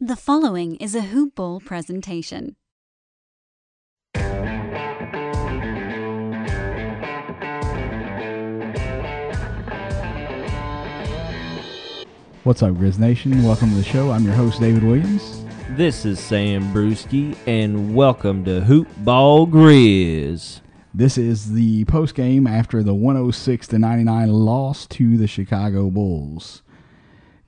The following is a Hoop Ball presentation. What's up, Grizz Nation? Welcome to the show. I'm your host, David Williams. This is Sam Brewski, and welcome to Hoop Ball Grizz. This is the post game after the 106 to 99 loss to the Chicago Bulls.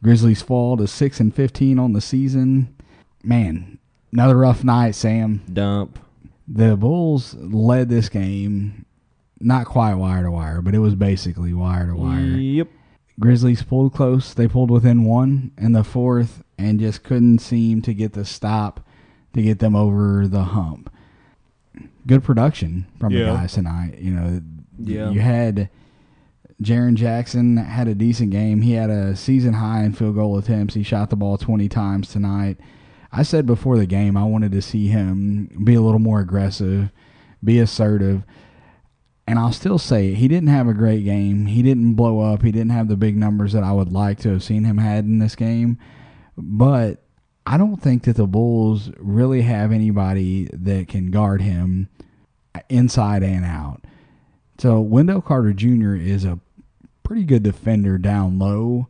Grizzlies fall to 6 and 15 on the season. Man, another rough night, Sam. Dump. The Bulls led this game, not quite wire to wire, but it was basically wire to wire. Yep. Grizzlies pulled close. They pulled within one in the fourth and just couldn't seem to get the stop to get them over the hump. Good production from the Yeah. guys tonight. You know, Yeah. you had Jaren Jackson had a decent game. He had a season high in field goal attempts. He shot the ball 20 times tonight. I said before the game I wanted to see him be a little more aggressive, be assertive. And I'll still say it. he didn't have a great game. He didn't blow up. He didn't have the big numbers that I would like to have seen him had in this game. But I don't think that the Bulls really have anybody that can guard him inside and out. So Wendell Carter Jr. is a pretty good defender down low.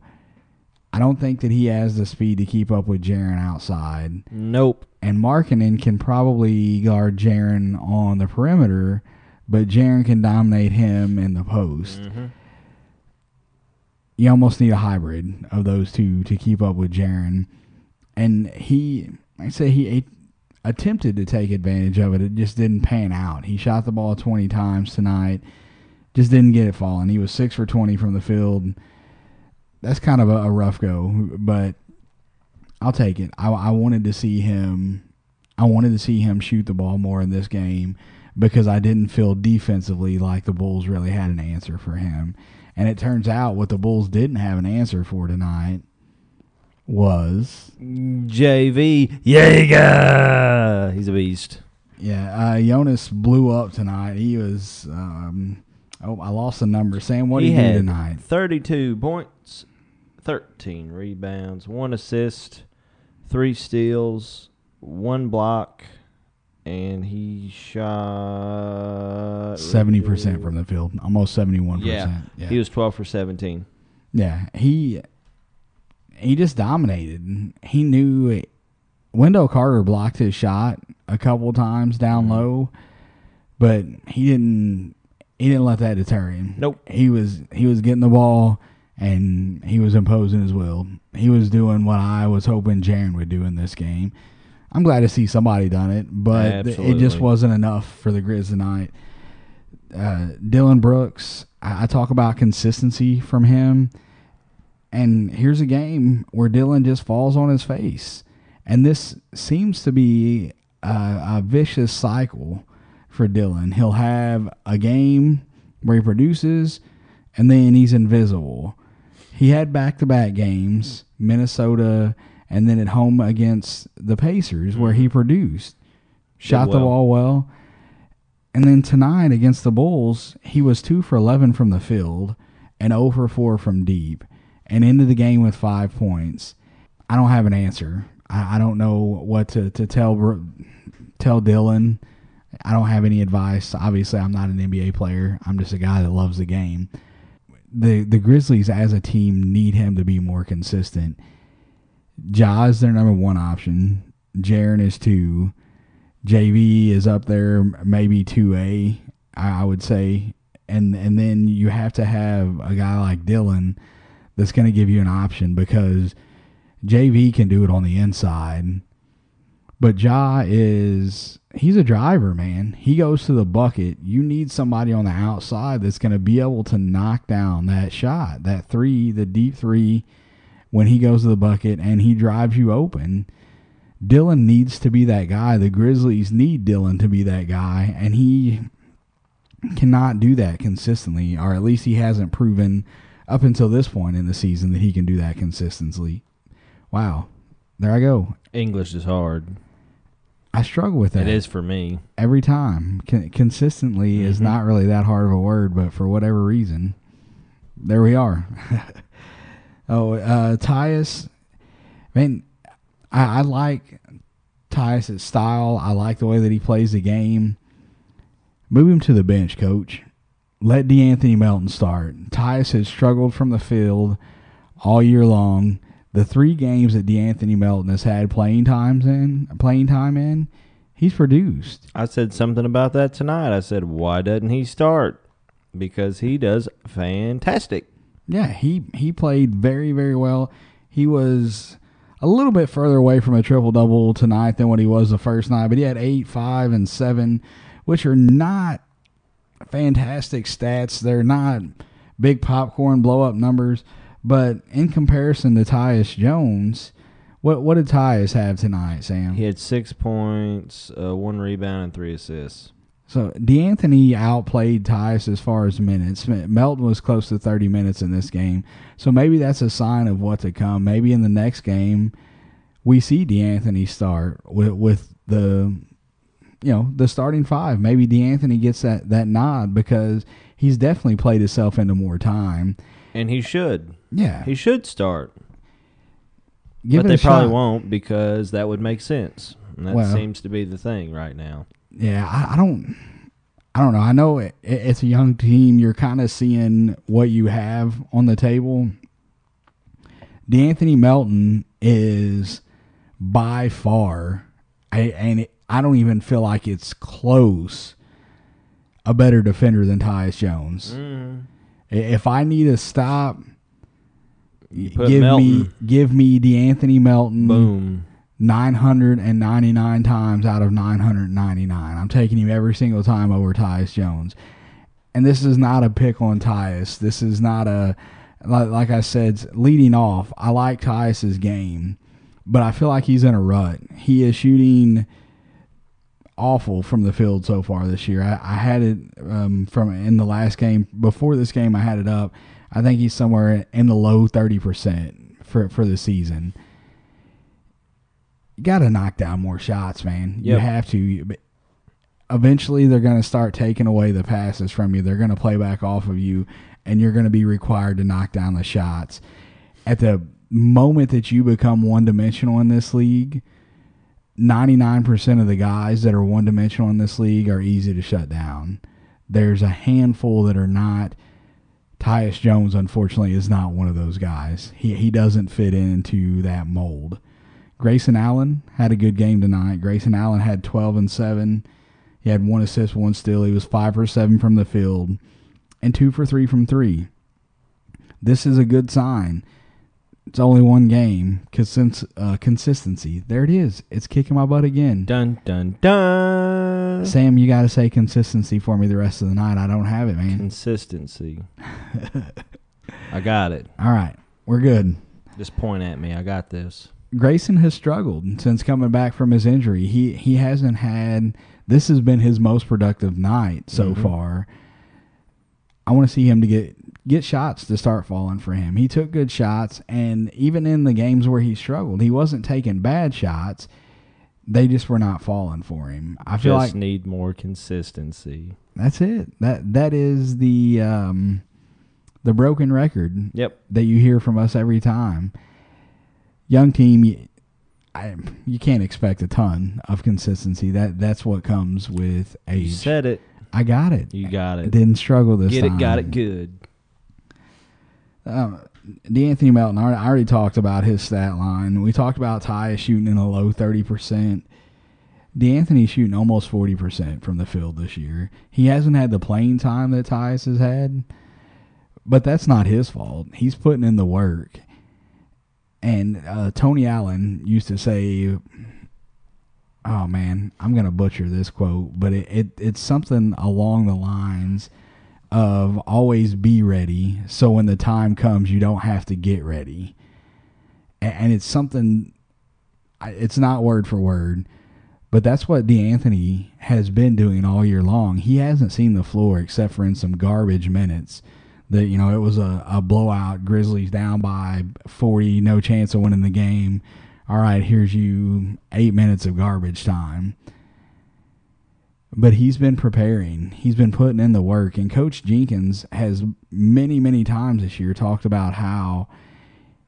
I don't think that he has the speed to keep up with Jaren outside Nope. and Markkanen can probably guard Jaren on the perimeter, but Jaren can dominate him in the post. Mm-hmm. You almost need a hybrid of those two to keep up with Jaren, and he, I say he attempted to take advantage of it. It just didn't pan out. He shot the ball twenty times tonight, just didn't get it falling. He was six for twenty from the field. That's kind of a, a rough go, but I'll take it. I, I wanted to see him. I wanted to see him shoot the ball more in this game because I didn't feel defensively like the Bulls really had an answer for him. And it turns out what the Bulls didn't have an answer for tonight was JV Jaeger. He's a beast. yeah. Uh, Jonas blew up tonight. He was. Um, oh, I lost the number. Sam, what did he he do tonight? 32 points, 13 rebounds, one assist, three steals, one block, and he shot Seventy percent from the field, almost 71%. Yeah. percent. He was 12 for 17. Yeah, he he just dominated. He knew it. Wendell Carter blocked his shot a couple times down Mm-hmm. low, but he didn't he didn't let that deter him. Nope. He was he was getting the ball and he was imposing his will. He was doing what I was hoping Jaren would do in this game. I'm glad to see somebody done it, but th- it just wasn't enough for the Grizz tonight. Uh, Dillon Brooks, I, I talk about consistency from him. And here's a game where Dillon just falls on his face. And this seems to be a, a vicious cycle for Dillon. He'll have a game where he produces and then he's invisible. He had back to back games, Minnesota, and then at home against the Pacers, where he mm-hmm. produced, shot the well. ball well. And then tonight against the Bulls, he was 2 for 11 from the field and 0 for 4 from deep and ended the game with five points. I don't have an answer. I, I don't know what to, to tell tell Dillon. I don't have any advice. Obviously, I'm not an NBA player. I'm just a guy that loves the game. The the Grizzlies as a team need him to be more consistent. Ja is their number one option. Jaren is two. JV is up there, maybe two A. I would say, and and then you have to have a guy like Dillon that's going to give you an option because JV can do it on the inside, but Ja is he's a driver, man. He goes to the bucket. You need somebody on the outside that's going to be able to knock down that shot, that three, the deep three, when he goes to the bucket and he drives you open. Dillon needs to be that guy. The Grizzlies need Dillon to be that guy, and he cannot do that consistently, or at least he hasn't proven up until this point in the season that he can do that consistently. Wow. There I go. English is hard. I struggle with that It is for me. every time. Con- consistently is Mhm. not really that hard of a word, but for whatever reason, there we are. oh, uh, Tyus, man, I, I like Tyus' style. I like the way that he plays the game. Move him to the bench, coach. Let De'Anthony Melton start. Tyus has struggled from the field all year long. The three games that De'Anthony Melton has had playing times in, playing time in, he's produced. I said something about that tonight. I said, why doesn't he start? Because he does fantastic. Yeah, he he played very very well. He was a little bit further away from a triple double tonight than what he was the first night, but he had eight, five, and seven, which are not fantastic stats. They're not big popcorn blow up numbers, but in comparison to Tyus Jones, what what did Tyus have tonight, Sam? He had six points, uh, one rebound, and three assists. So De'Anthony outplayed Tyus as far as minutes. Melton was close to 30 minutes in this game. So maybe that's a sign of what to come. Maybe in the next game we see De'Anthony start with with the you know, the starting five. Maybe De'Anthony gets that, that nod because he's definitely played himself into more time. And he should. Yeah. He should start. Give but they probably shot. won't because that would make sense. And that Well- seems to be the thing right now. Yeah, I, I don't. I don't know. I know it, it- it's a young team. You're kind of seeing what you have on the table. De'Anthony Melton is by far, I, and it, I don't even feel like it's close, a better defender than Tyus Jones. Mm. If I need a stop, give me give me De'Anthony Melton. Boom. 999 times out of 999. I'm taking him every single time over Tyus Jones. And this is not a pick on Tyus. This is not a, like, like I said, leading off, I like Tyus's game, but I feel like he's in a rut. He is shooting awful from the field so far this year. I, I had it um, from in the last game. Before this game, I had it up. I think he's somewhere in the low 30% for, for the season you got to knock down more shots, man. You have to. But Eventually, they're going to start taking away the passes from you. They're going to play back off of you, and you're going to be required to knock down the shots. At the moment that you become one dimensional in this league, 99% of the guys that are one dimensional in this league are easy to shut down. There's a handful that are not. Tyus Jones, unfortunately, is not one of those guys. He, he doesn't fit into that mold. Grayson Allen had a good game tonight. Grayson Allen had 12 and 7. He had one assist, one steal. He was 5 for 7 from the field and 2 for 3 from 3. This is a good sign. It's only one game. Consist, uh, consistency. There it is. It's kicking my butt again. Dun dun dun. Sam, you got to say consistency for me the rest of the night. I don't have it, man. Consistency. I got it. All right. We're good. Just point at me. I got this. Grayson has struggled since coming back from his injury. He he hasn't had this has been his most productive night so Mhm. far. I want to see him to get get shots to start falling for him. He took good shots and even in the games where he struggled, he wasn't taking bad shots. They just were not falling for him. I feel Just like need more consistency. that's it. That that is the um the broken record Yep. that you hear from us every time. Young team, you, I, you can't expect a ton of consistency. That that's what comes with You age. said it. I got it. You got it. didn't struggle this Get time. it. Got it good. Um, De'Anthony Melton. I already talked about his stat line. We talked about Ty shooting in the low thirty percent. De'Anthony's shooting almost forty percent from the field this year. He hasn't had the playing time that Tyus has had, but that's not his fault. He's putting in the work. And uh, Tony Allen used to say, "Oh man, I'm gonna butcher this quote, but it, it it's something along the lines of always be ready, so when the time comes, you don't have to get ready." And it's something. It's not word for word, but that's what De'Anthony has been doing all year long. He hasn't seen the floor except for in some garbage minutes. That you know, it was a, a blowout. Grizzlies down by forty, no chance of winning the game. All right, here's you eight minutes of garbage time. But he's been preparing. He's been putting in the work. And Coach Jenkins has many, many times this year talked about how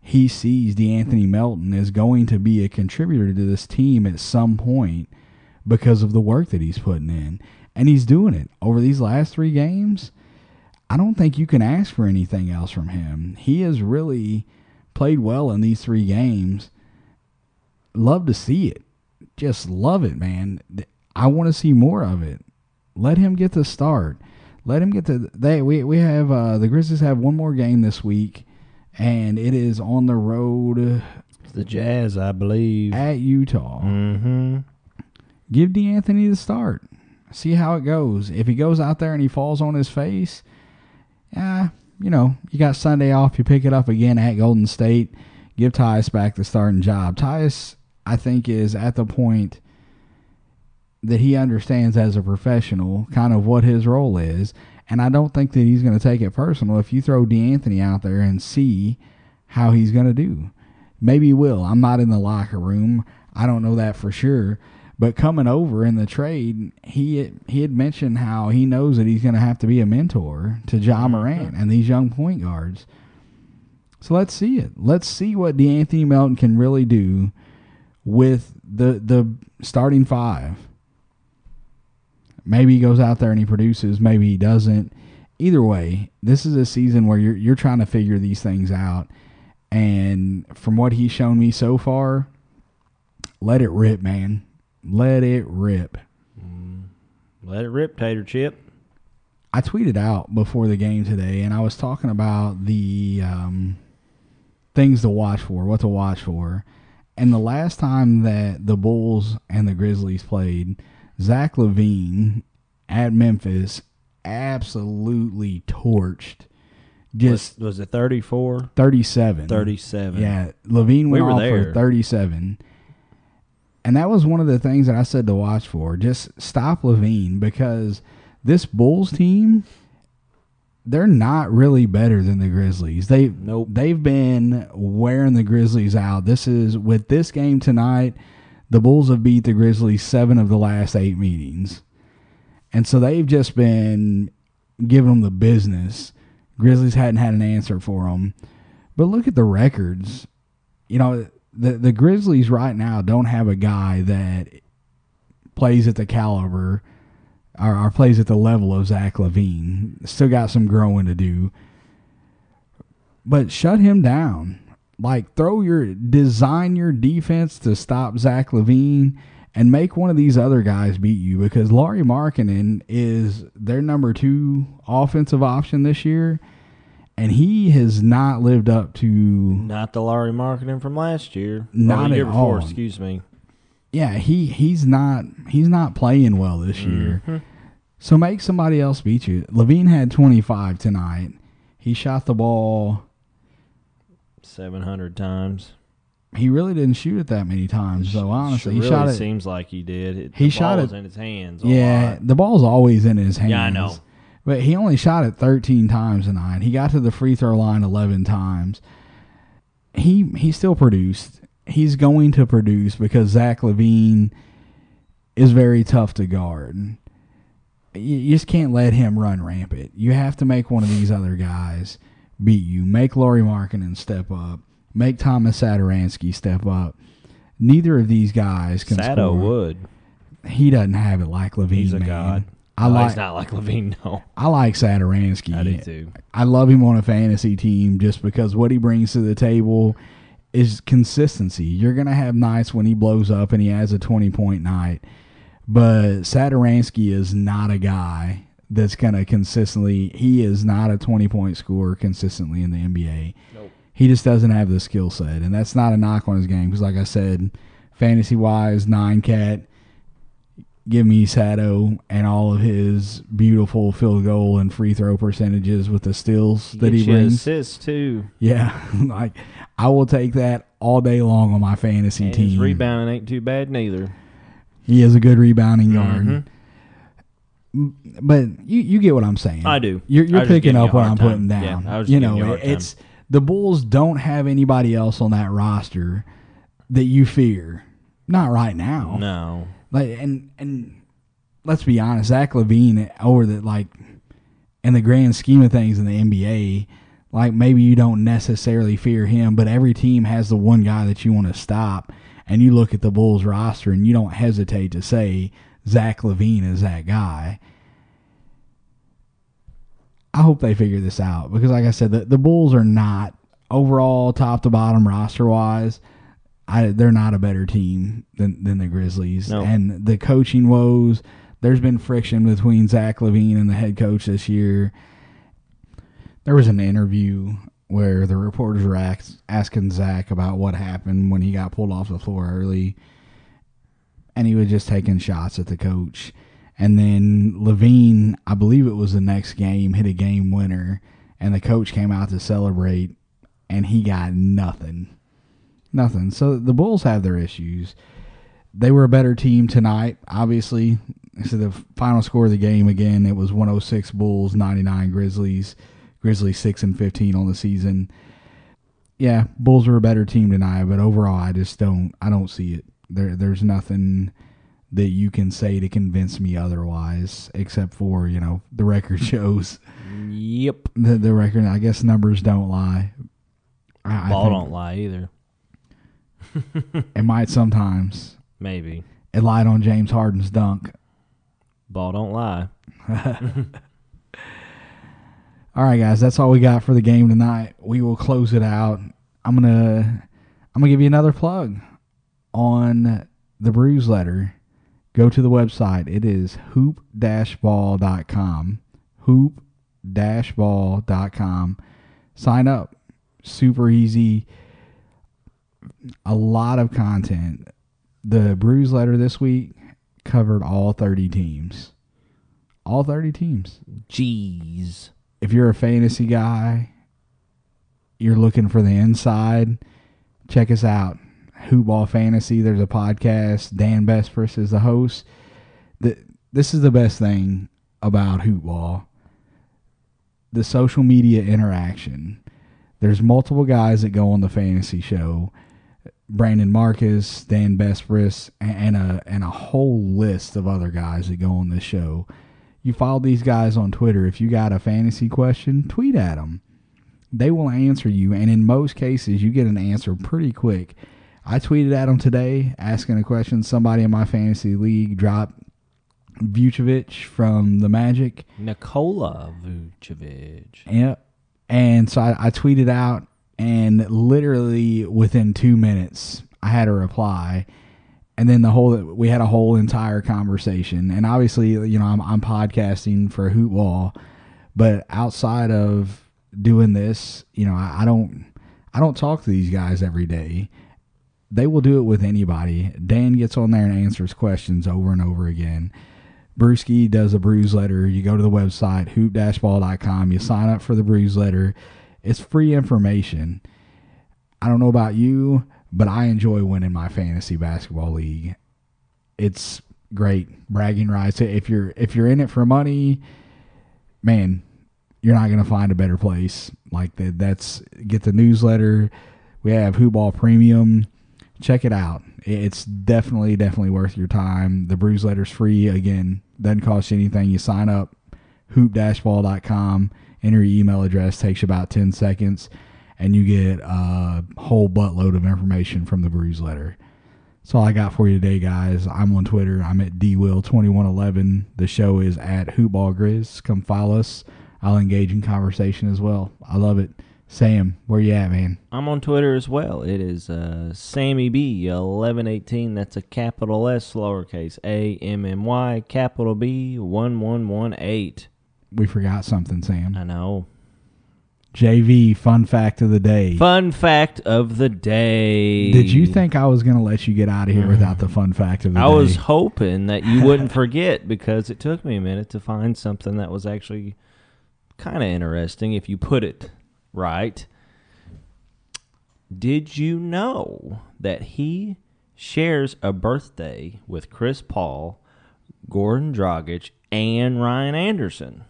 he sees De'Anthony Melton is going to be a contributor to this team at some point because of the work that he's putting in. And he's doing it over these last three games. I don't think you can ask for anything else from him. He has really played well in these three games. Love to see it. Just love it, man. I want to see more of it. Let him get the start. Let him get to they we we have uh the Grizzlies have one more game this week and it is on the road the Jazz, I believe. at Utah. Mm-hmm. Give De'Anthony the start. See how it goes. If he goes out there and he falls on his face, yeah, you know, you got Sunday off. You pick it up again at Golden State. Give Tyus back the starting job. Tyus, I think, is at the point that he understands as a professional kind of what his role is. And I don't think that he's going to take it personal if you throw De'Anthony out there and see how he's going to do. Maybe he will. I'm not in the locker room. I don't know that for sure. But coming over in the trade, he he had mentioned how he knows that he's going to have to be a mentor to Ja mm-hmm. Morant and these young point guards. So let's see it. Let's see what De'Anthony Melton can really do with the the starting five. Maybe he goes out there and he produces. Maybe he doesn't. Either way, this is a season where you're you're trying to figure these things out. And from what he's shown me so far, let it rip, man. Let it rip. Let it rip, Tater Chip. I tweeted out before the game today, and I was talking about the um, things to watch for, what to watch for. And the last time that the Bulls and the Grizzlies played, Zach LaVine at Memphis absolutely torched. Just was, was it 34? 37. 37. Yeah, LaVine We went were off there. for 37. And that was one of the things that I said to watch for. Just stop LaVine because this Bulls team, they're not really better than the Grizzlies. They Nope. they've been wearing the Grizzlies out. This is with this game tonight, the Bulls have beat the Grizzlies 7 of the last 8 meetings. And so they've just been giving them the business. Grizzlies hadn't had an answer for them. But look at the records. You know, the the Grizzlies right now don't have a guy that plays at the caliber or, or plays at the level of Zach LaVine. Still got some growing to do. But shut him down. Like throw your design your defense to stop Zach LaVine and make one of these other guys beat you because Lauri Markkanen is their number two offensive option this year, and he has not lived up to Not the Lauri Markkanen from last year. Not year at before, all. excuse me. yeah, he he's not he's not playing well this mm-hmm. year. So make somebody else beat you. LaVine had 25 tonight. He shot the ball. 700 times. He really didn't shoot it that many times, though. Honestly, he really shot it. seems like he did. It, He the shot ball's it- in his hands. Yeah, lot. the ball's always in his hands. Yeah, I know. But he only shot it 13 times tonight. He got to the free throw line 11 times. He he still produced. He's going to produce because Zach LaVine is very tough to guard. You, you just can't let him run rampant. You have to make one of these other guys beat you. Make Lauri Markkanen step up. Make Thomas Satoransky step up. Neither of these guys can Sato score would. he doesn't have it like LaVine. He's a man. god. I oh, No, like He's not like LaVine, no. I like Satoransky. I do too. I love him on a fantasy team just because what he brings to the table is consistency. You're gonna have nights when he blows up and he has a 20 point night, but Satoransky is not a guy that's gonna consistently. He is not a 20 point scorer consistently in the NBA. Nope. He just doesn't have the skill set, and that's not a knock on his game because, like I said, fantasy wise, nine cat. Give me Sato and all of his beautiful field goal and free throw percentages with the steals that he brings. assists too. Yeah, like I will take that all day long on my fantasy And his team. rebounding ain't too bad neither. He has a good rebounding guard. Mhm. But you you get what I'm saying. I do. You're, you're picking up what I'm time. putting Yeah, down. I was you know, you a it's the Bulls don't have anybody else on that roster that you fear. Not right now. No. Like and and let's be honest, Zach LaVine over the like in the grand scheme of things in the NBA, like maybe you don't necessarily fear him, but every team has the one guy that you want to stop. And you look at the Bulls roster and you don't hesitate to say Zach LaVine is that guy. I hope they figure this out because, like I said, the, the Bulls are not overall top to bottom roster wise. I, they're not a better team than, than the Grizzlies. No. And the coaching woes, there's been friction between Zach LaVine and the head coach this year. There was an interview where the reporters were ask, asking Zach about what happened when he got pulled off the floor early, and he was just taking shots at the coach. And then LaVine, I believe it was the next game, hit a game winner, and the coach came out to celebrate, and he got nothing. Nothing. So the Bulls have their issues. They were a better team tonight, obviously. So the final score of the game again, it was 106 Bulls, 99 Grizzlies. Grizzlies 6 and 15 on the season. Yeah, Bulls are a better team tonight, but overall I just don't I don't see it. There there's nothing that you can say to convince me otherwise except for, you know, the record shows Yep. the the record I guess numbers don't lie. I, I Ball think don't lie either. It might sometimes. Maybe. It lied on James Harden's dunk. Ball don't lie. All right, guys, that's all we got for the game tonight. We will close it out. I'm gonna I'm gonna give you another plug on the Bruise Letter. Go to the website. It is hoop-ball.com. Hoop-ball.com. Sign up. Super easy. A lot of content. The Bruise Letter this week covered all 30 teams. All 30 teams Jeez. if you're a fantasy guy, you're looking for the inside, check us out. Hoopball Fantasy. There's a podcast. Dan Besbris is the host. The, this is the best thing about Hoopball. The social media interaction. There's multiple guys that go on the fantasy show. Brandon Marcus, Dan Besbris, and a and a whole list of other guys that go on this show. You follow these guys on Twitter. If you got a fantasy question, tweet at them. They will answer you, and in most cases, you get an answer pretty quick. I tweeted at him today asking a question. Somebody in my fantasy league dropped Vucevic from the Magic. Nikola Vucevic. Yep. And so I, I tweeted out, and literally within two minutes, I had a reply. And then the whole we had a whole entire conversation. And obviously, you know, I'm I'm podcasting for Hoopball, but outside of doing this, you know, I, I don't I don't talk to these guys every day. They will do it with anybody. Dan gets on there and answers questions over and over again. Brewski does a bruise letter. You go to the website, hoop-ball.com. You sign up for the bruise letter. It's free information. I don't know about you, but I enjoy winning my fantasy basketball league. It's great bragging rights. If you're if you're in it for money, man, you're not gonna find a better place. Like that. That's get the newsletter. We have Hoopball Premium. Check it out. It's definitely definitely worth your time. The bruise letter's free. Again, doesn't cost you anything. You sign up hoop-ball.com, enter your email address, takes you about 10 seconds, and you get a whole buttload of information from the bruise letter. That's all I got for you today, guys. I'm on Twitter. I'm at dwill2111. The show is at hoopballgrizz. Come follow us. I'll engage in conversation as well. I love it. Sam, where you at, man? I'm on Twitter as well. It is uh, Sammy B eleven eighteen. That's a capital S, lowercase a m m y, capital B one one one eight. We forgot something, Sam. I know. JV, fun fact of the day. Fun fact of the day. Did you think I was going to let you get out of here without the fun fact of the I day? I was hoping that you wouldn't forget because it took me a minute to find something that was actually kind of interesting if you put it right. Did you know that he shares a birthday with Chris Paul, Goran Dragic, and Ryan Anderson?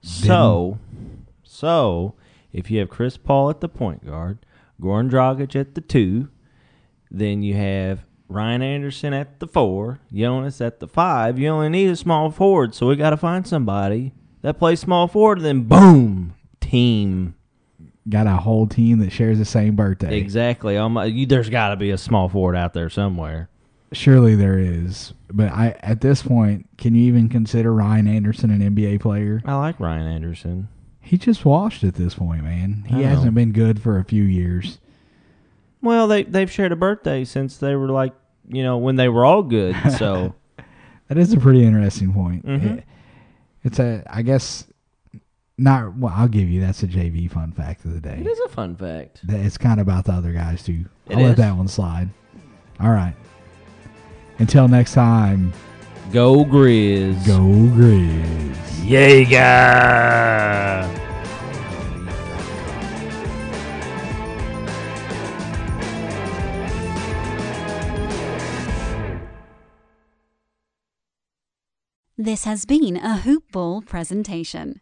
So, so if you have Chris Paul at the point guard, Goran Dragic at the two, then you have Ryan Anderson at the four, Jonas at the five. You only need a small forward, so we got to find somebody that plays small forward. Then boom, team. got a whole team that shares the same birthday. Exactly. Um, you, there's got to be a small forward out there somewhere. Surely there is, but I at this point, can you even consider Ryan Anderson an NBA player? I like Ryan Anderson. He just washed at this point, man. He know. hasn't been good for a few years. Well, they they've shared a birthday since they were like you know when they were all good. So That is a pretty interesting point. Mhm. It- it's a, I guess, not. Well, I'll give you that's a JV fun fact of the day. it is a fun fact. That It's kind of about the other guys too. It I'll let that one slide. All right. Until next time, Go Grizz. go Grizz. Jaeger. This has been a Hoop Ball presentation.